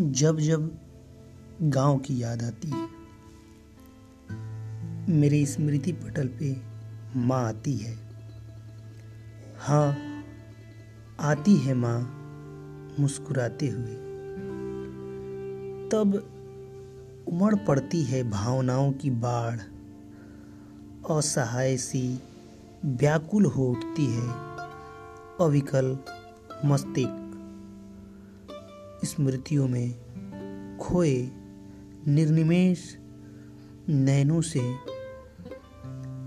जब जब गाँव की याद आती है, मेरे स्मृति पटल पे माँ आती है। हाँ आती है माँ मुस्कुराते हुए। तब उमड़ पड़ती है भावनाओं की बाढ़, असहाय सी व्याकुल हो उठती है अविकल मस्तिष्क। स्मृतियों में खोए निर्निमेश नैनों से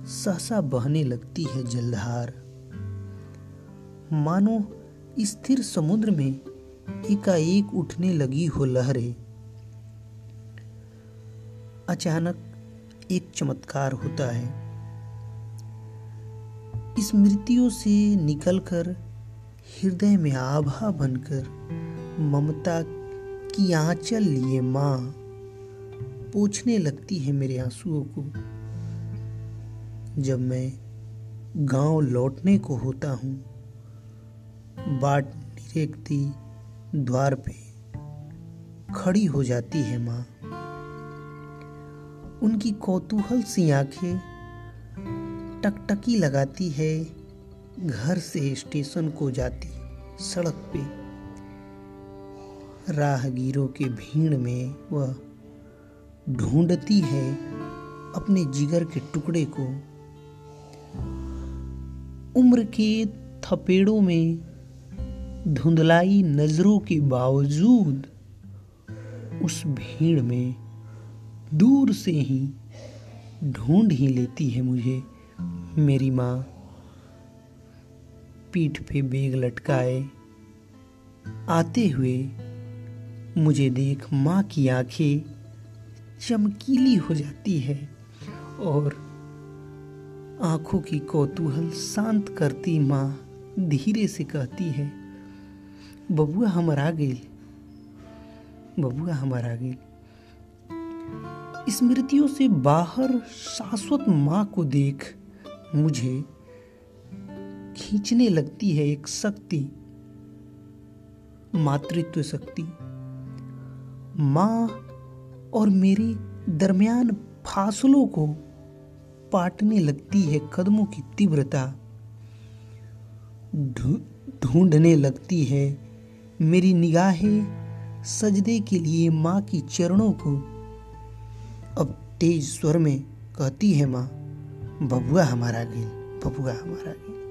सहसा बहने लगती है जलधार। मानो स्थिर समुद्र में एकाएक उठने लगी हो लहरें। अचानक एक चमत्कार होता है। स्मृतियों से निकलकर हृदय में आभा बनकर ममता की आंचल लिए माँ पूछने लगती है मेरे आंसुओं को, जब मैं गाँव लौटने को होता हूँ, बाट निरेखती द्वार पे खड़ी हो जाती है माँ। उनकी कौतूहल सी आँखें टकटकी लगाती है, घर से स्टेशन को जाती सड़क पे। राहगीरों के भीड़ में वह ढूंढती है अपने जिगर के टुकड़े को। उम्र के थपेड़ों में धुंधलाई नज़रों के बावजूद उस भीड़ में दूर से ही ढूंढ ही लेती है मुझे। मेरी माँ पीठ पे बेग लटकाए, आते हुए मुझे देख माँ की आँखें चमकीली हो जाती है और आँखों की कौतूहल शांत करती माँ धीरे से कहती है, बबुआ हमारा गेल बबुआ हमारा गेल स्मृतियों से बाहर शाश्वत माँ को देख मुझे खींचने लगती है एक शक्ति, मातृत्व शक्ति। माँ और मेरे दरमियान फासलों को पाटने लगती है कदमों की तीव्रता। ढूँढने लगती है मेरी निगाहें सजदे के लिए माँ की चरणों को। अब तेज स्वर में कहती है माँ, बबुआ हमारा गेल, बबुआ हमारा गेल।